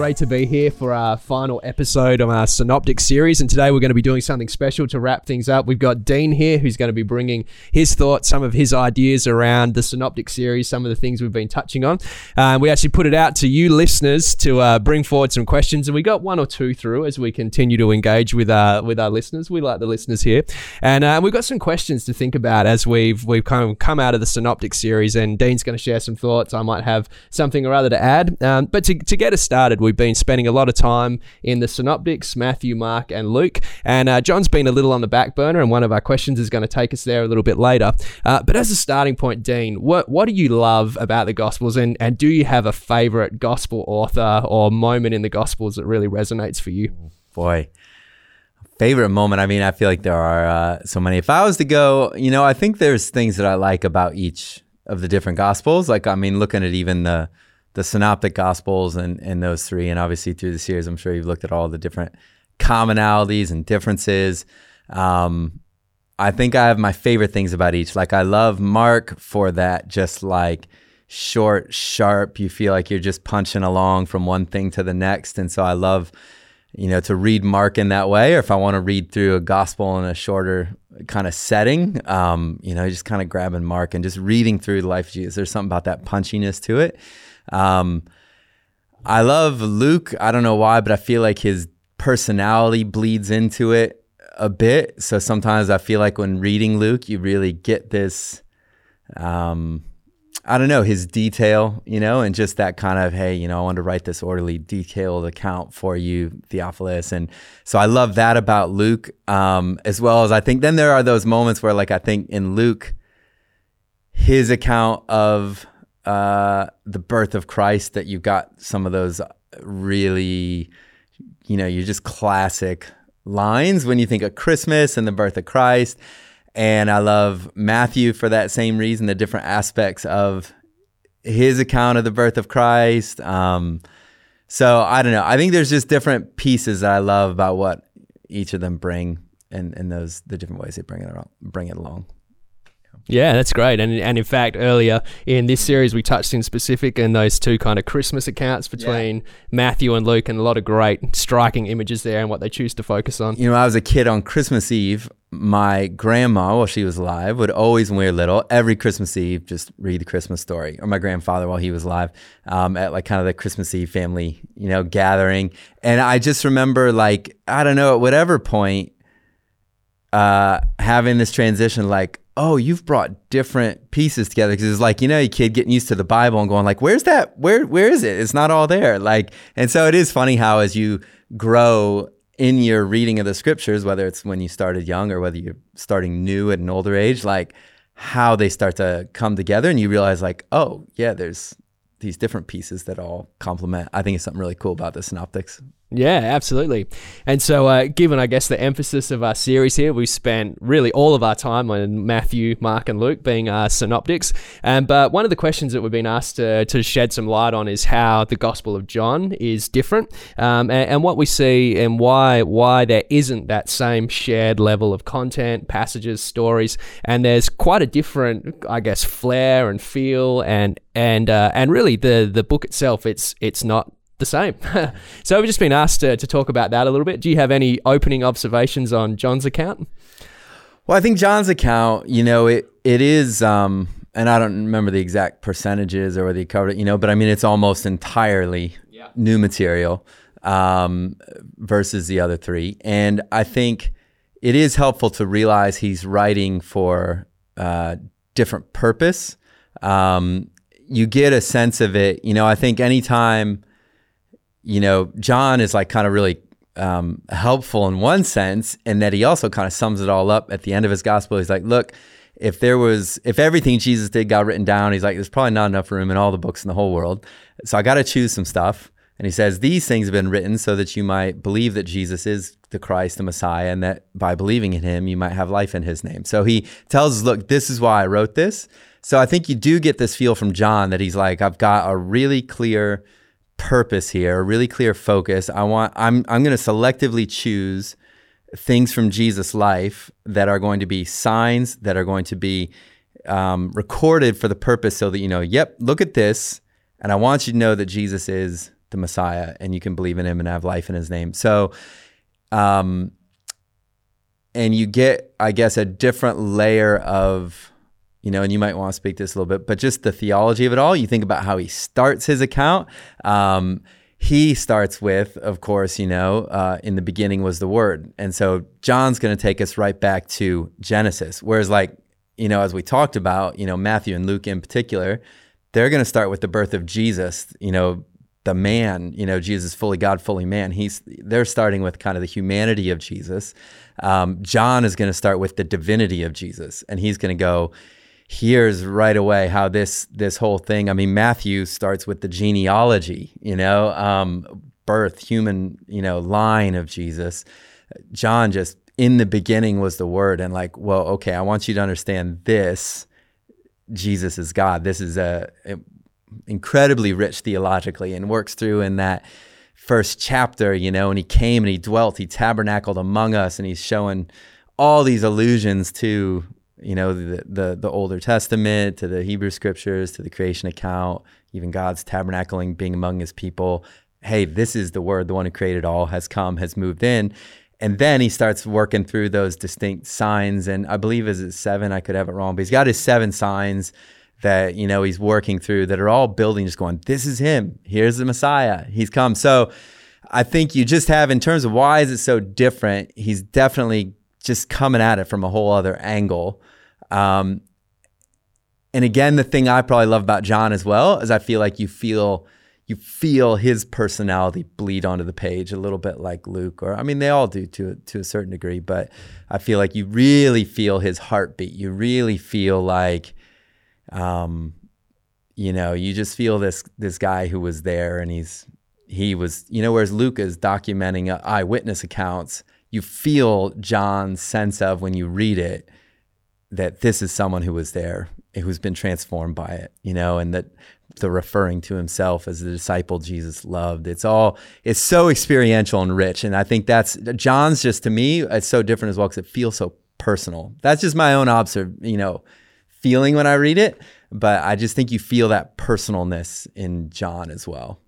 great to be here for our final episode of our Synoptic series. And today we're going to be doing something special to wrap things up. We've got Dean here who's going to be bringing his thoughts, some of his ideas around the Synoptic series, some of the things we've been touching on. Uh, we actually put it out to you listeners to uh, bring forward some questions, and we got one or two through as we continue to engage with our with our listeners. We like the listeners here, and uh, we've got some questions to think about as we've we've kind of come out of the Synoptic series. And Dean's going to share some thoughts. I might have something or other to add, um, but to, to get us started, we've been spending a lot of time in the Synoptics, Matthew, Mark, and Luke. And uh, John's been a little on the back burner, and one of our questions is going to take us there a little bit later. Uh, but as a starting point, Dean, what what do you love about the Gospels, and and do you have a favorite Gospel author or moment in the Gospels that really resonates for you? Boy, favorite moment. I mean, I feel like there are uh, so many. If I was to go, you know, I think there's things that I like about each of the different Gospels. Like, I mean, looking at even the the synoptic gospels and, and those three. And obviously through the series i'm sure you've looked at all the different commonalities and differences. Um, i think i have my favorite things about each. Like i love mark for that just like short sharp. You feel like you're just punching along from one thing to the next. And so i love you know to read mark in that way or if i want to read through a gospel in a shorter kind of setting um, you know just kind of grabbing mark and just reading through the life of jesus. There's something about that punchiness to it um, I love Luke. I don't know why, but I feel like his personality bleeds into it a bit. So sometimes I feel like when reading Luke, you really get this. Um, I don't know his detail, you know, and just that kind of hey, you know, I want to write this orderly, detailed account for you, Theophilus, and so I love that about Luke, um, as well as I think. Then there are those moments where, like, I think in Luke, his account of uh, the birth of Christ that you've got some of those really, you know, you're just classic lines when you think of Christmas and the birth of Christ. And I love Matthew for that same reason, the different aspects of his account of the birth of Christ. Um, so I don't know. I think there's just different pieces that I love about what each of them bring and, and those the different ways they bring it bring it along. Yeah, that's great. And and in fact, earlier in this series, we touched in specific in those two kind of Christmas accounts between yeah. Matthew and Luke, and a lot of great, striking images there and what they choose to focus on. You know, I was a kid on Christmas Eve. My grandma, while she was alive, would always, when we were little, every Christmas Eve, just read the Christmas story. Or my grandfather, while he was alive, um, at like kind of the Christmas Eve family, you know, gathering. And I just remember, like, I don't know, at whatever point, uh, having this transition, like, oh, you've brought different pieces together because it's like you know, a kid getting used to the Bible and going like, where's that? Where where is it? It's not all there. Like, and so it is funny how as you grow in your reading of the scriptures, whether it's when you started young or whether you're starting new at an older age, like how they start to come together and you realize like, oh yeah, there's these different pieces that all complement. I think it's something really cool about the synoptics. Yeah, absolutely. And so, uh, given I guess the emphasis of our series here, we spent really all of our time on Matthew, Mark, and Luke being our synoptics. And but one of the questions that we've been asked to, to shed some light on is how the Gospel of John is different, um, and, and, what we see and why why there isn't that same shared level of content, passages, stories, and there's quite a different, I guess, flair and feel, and and uh, and really the the book itself, it's it's not the same. so we've just been asked to, to talk about that a little bit. Do you have any opening observations on John's account? Well, I think John's account, you know, it it is, um, and I don't remember the exact percentages or whether he covered it, you know, but I mean, it's almost entirely yeah. new material um, versus the other three, and I think it is helpful to realize he's writing for uh, different purpose. Um, you get a sense of it, you know. I think anytime you know, John is like kind of really um, helpful in one sense, and that he also kind of sums it all up at the end of his gospel. He's like, look, if there was, if everything Jesus did got written down, he's like, there's probably not enough room in all the books in the whole world. So I got to choose some stuff. And he says, These things have been written so that you might believe that Jesus is the Christ, the Messiah, and that by believing in him, you might have life in his name. So he tells us, Look, this is why I wrote this. So I think you do get this feel from John that he's like, I've got a really clear purpose here, a really clear focus. I want I'm I'm going to selectively choose things from Jesus' life that are going to be signs that are going to be um, recorded for the purpose so that you know, yep, look at this, and I want you to know that Jesus is the Messiah, and you can believe in him and have life in his name. So, um, and you get, I guess, a different layer of, you know, and you might want to speak this a little bit, but just the theology of it all. You think about how he starts his account. Um, he starts with, of course, you know, uh, in the beginning was the Word. And so John's going to take us right back to Genesis. Whereas, like, you know, as we talked about, you know, Matthew and Luke in particular, they're going to start with the birth of Jesus, you know, the man, you know, Jesus fully God, fully man. He's they're starting with kind of the humanity of Jesus. Um, John is going to start with the divinity of Jesus, and he's going to go, here's right away how this this whole thing. I mean, Matthew starts with the genealogy, you know, um, birth, human, you know, line of Jesus. John just in the beginning was the Word, and like, well, okay, I want you to understand this. Jesus is God. This is a, a incredibly rich theologically, and works through in that first chapter, you know, and he came and he dwelt, he tabernacled among us, and he's showing all these allusions to you know the, the the older testament to the hebrew scriptures to the creation account even god's tabernacling being among his people. Hey this is the word the one who created all has come has moved in. And then he starts working through those distinct signs. And i believe is it seven? I could have it wrong but he's got his seven signs that you know he's working through that are all building just going this is him. Here's the messiah. He's come. So i think you just have in terms of why is it so different he's definitely just coming at it from a whole other angle um, and again, the thing I probably love about John as well is I feel like you feel you feel his personality bleed onto the page a little bit like Luke, or I mean, they all do to to a certain degree, but I feel like you really feel his heartbeat. You really feel like, um, you know, you just feel this this guy who was there, and he's he was, you know, whereas Luke is documenting eyewitness accounts. You feel John's sense of when you read it that this is someone who was there, who's been transformed by it, you know, and that the referring to himself as the disciple Jesus loved. It's all it's so experiential and rich, and I think that's John's just to me it's so different as well because it feels so personal. That's just my own observe, you know, feeling when I read it, but I just think you feel that personalness in John as well.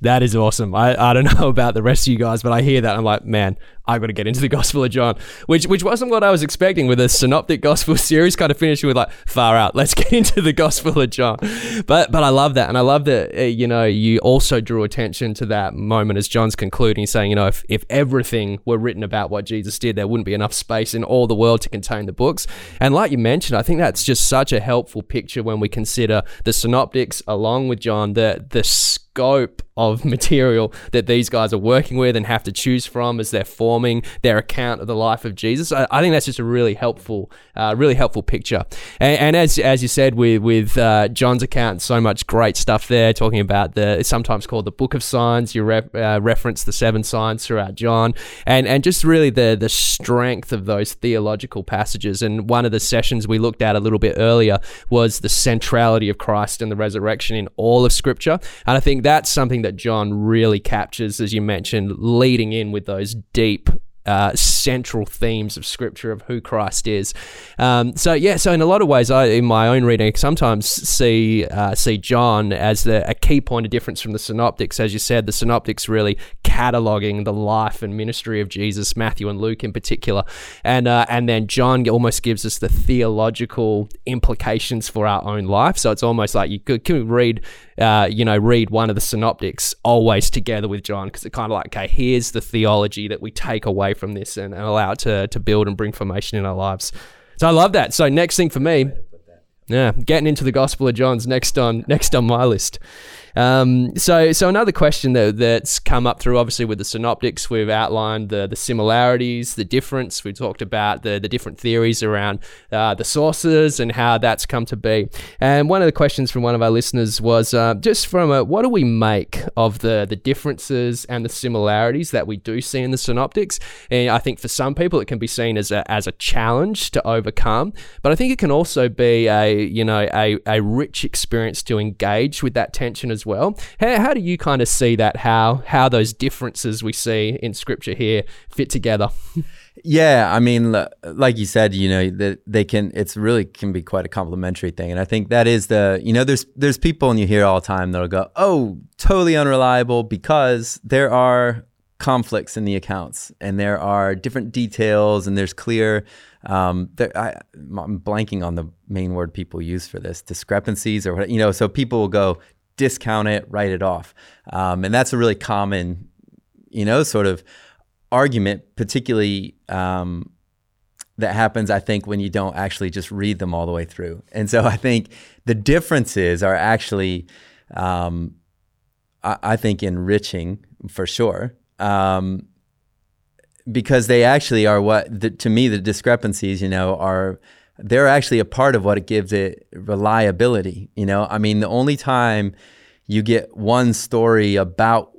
That is awesome. I, I don't know about the rest of you guys, but I hear that I'm like, man, I got to get into the Gospel of John, which which wasn't what I was expecting with a synoptic Gospel series, kind of finishing with like far out. Let's get into the Gospel of John, but but I love that, and I love that uh, you know you also drew attention to that moment as John's concluding, saying you know if if everything were written about what Jesus did, there wouldn't be enough space in all the world to contain the books. And like you mentioned, I think that's just such a helpful picture when we consider the synoptics along with John, the the scope of material that these guys are working with and have to choose from as they're their account of the life of Jesus. I, I think that's just a really helpful, uh, really helpful picture. And, and, as as you said with with uh, John's account, so much great stuff there, talking about the it's sometimes called the Book of Signs. You re- uh, reference the seven signs throughout John, and and just really the the strength of those theological passages. And one of the sessions we looked at a little bit earlier was the centrality of Christ and the resurrection in all of Scripture. And I think that's something that John really captures, as you mentioned, leading in with those deep uh, central themes of scripture of who Christ is. Um, so yeah, so in a lot of ways, I in my own reading sometimes see uh, see John as the, a key point of difference from the synoptics. As you said, the synoptics really cataloging the life and ministry of Jesus, Matthew and Luke in particular, and uh, and then John almost gives us the theological implications for our own life. So it's almost like you could, read uh, you know, read one of the synoptics always together with John because it's kind of like, okay, here's the theology that we take away from this and, and allow it to, to build and bring formation in our lives. So I love that. So next thing for me, yeah, getting into the Gospel of John's next on next on my list. Um, so, so another question that, that's come up through, obviously, with the synoptics, we've outlined the, the similarities, the difference. We talked about the, the different theories around uh, the sources and how that's come to be. And one of the questions from one of our listeners was uh, just from a, what do we make of the, the differences and the similarities that we do see in the synoptics? And I think for some people, it can be seen as a, as a challenge to overcome, but I think it can also be a, you know, a, a rich experience to engage with that tension as well. How, how do you kind of see that? How how those differences we see in Scripture here fit together? Yeah, I mean, like you said, you know, that they can. It's really can be quite a complementary thing, and I think that is the. You know, there's there's people, and you hear all the time that'll go, "Oh, totally unreliable," because there are conflicts in the accounts, and there are different details, and there's clear. Um, there, I, I'm blanking on the main word people use for this discrepancies, or what you know, so people will go discount it, write it off, um, and that's a really common, you know, sort of argument, particularly um, that happens, I think, when you don't actually just read them all the way through. And so I think the differences are actually, um, I, I, think, enriching for sure. Um, because they actually are what, the, to me, the discrepancies, you know, are they're actually a part of what it gives it reliability. You know, I mean, the only time you get one story about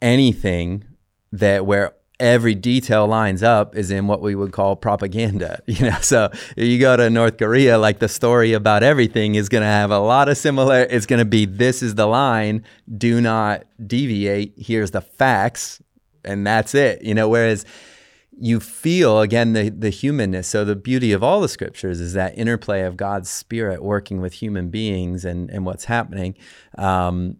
anything that where every detail lines up is in what we would call propaganda you know? So you go to north korea like the story about everything is going to have a lot of similar it's going to be this is the line. Do not deviate. Here's the facts and that's it you know whereas you feel again the, the humanness so the beauty of all the scriptures is that interplay of god's spirit working with human beings and, and what's happening um,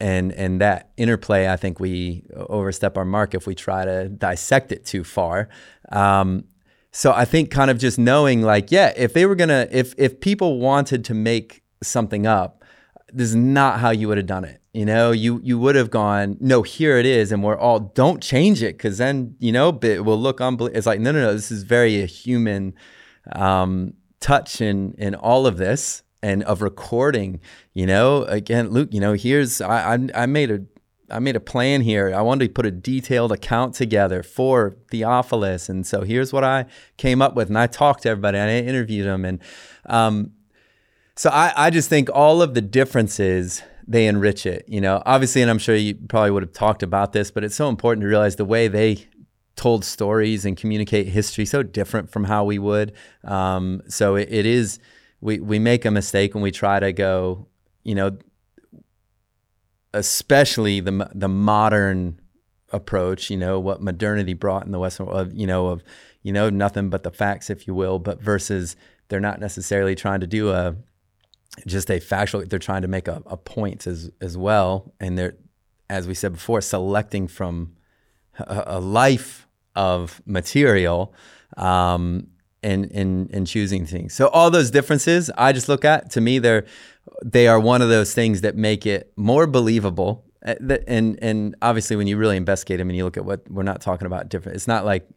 and and that interplay, I think we overstep our mark if we try to dissect it too far. Um, so I think kind of just knowing, like, yeah, if they were gonna, if if people wanted to make something up, this is not how you would have done it. You know, you you would have gone, no, here it is, and we're all don't change it because then you know it will look unbelievable. It's like no, no, no. This is very a human um, touch in in all of this and of recording. You know, again, Luke. You know, here's I I, I made a I made a plan here. I wanted to put a detailed account together for Theophilus, and so here's what I came up with. And I talked to everybody, and I interviewed them, and um, so I I just think all of the differences they enrich it. You know, obviously, and I'm sure you probably would have talked about this, but it's so important to realize the way they told stories and communicate history so different from how we would. Um, so it, it is we we make a mistake when we try to go, you know, especially the the modern approach, you know, what modernity brought in the Western world, you know, of you know nothing but the facts, if you will, but versus they're not necessarily trying to do a just a factual. They're trying to make a, a point as as well, and they're as we said before, selecting from a, a life of material um, and in in choosing things. So all those differences, I just look at to me they're they are one of those things that make it more believable. Uh, and and obviously when you really investigate them and you look at what we're not talking about different. It's not like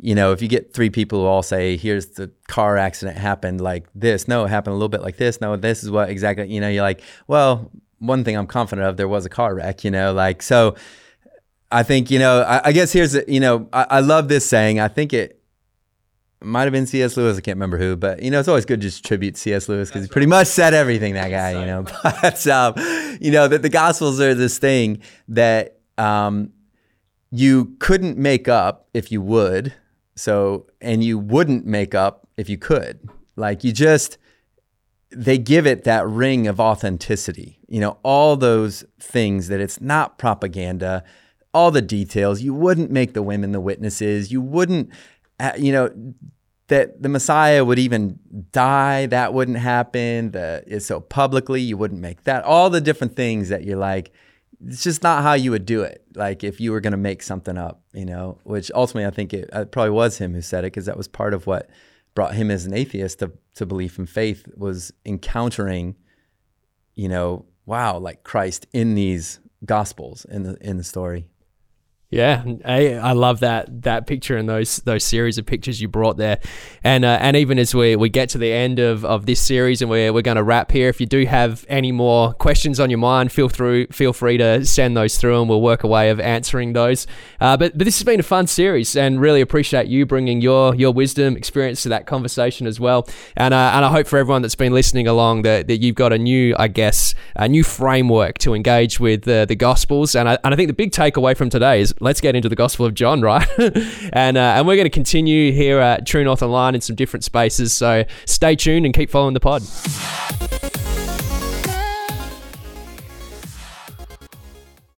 you know, if you get three people who all say, "Here's the car accident happened like this," no, it happened a little bit like this. No, this is what exactly. You know, you're like, well, one thing I'm confident of, there was a car wreck. You know, like so. I think you know. I, I guess here's you know. I, I love this saying. I think it might have been C.S. Lewis. I can't remember who, but you know, it's always good to just tribute C.S. Lewis because he pretty much said everything. That guy, you know. But um, you know that the Gospels are this thing that um, you couldn't make up if you would. So, and you wouldn't make up if you could. Like you just, they give it that ring of authenticity. You know, all those things that it's not propaganda. All the details. You wouldn't make the women the witnesses. You wouldn't uh, you know, that the Messiah would even die, that wouldn't happen. The, so publicly, you wouldn't make that. All the different things that you're like, it's just not how you would do it. Like if you were going to make something up, you know, which ultimately I think it, it probably was him who said it because that was part of what brought him as an atheist to, to belief in faith was encountering, you know, wow, like Christ in these gospels in the in the story. Yeah, I, I love that that picture and those those series of pictures you brought there, and uh, and even as we, we get to the end of, of this series and we're, we're going to wrap here. If you do have any more questions on your mind, feel through feel free to send those through, and we'll work a way of answering those. Uh, but but this has been a fun series, and really appreciate you bringing your your wisdom experience to that conversation as well. And uh, and I hope for everyone that's been listening along that, that you've got a new I guess a new framework to engage with the the Gospels. And I, and I think the big takeaway from today is let's get into the Gospel of John, right? and uh, and we're going to continue here at True North Online in some different spaces. So stay tuned and keep following the pod.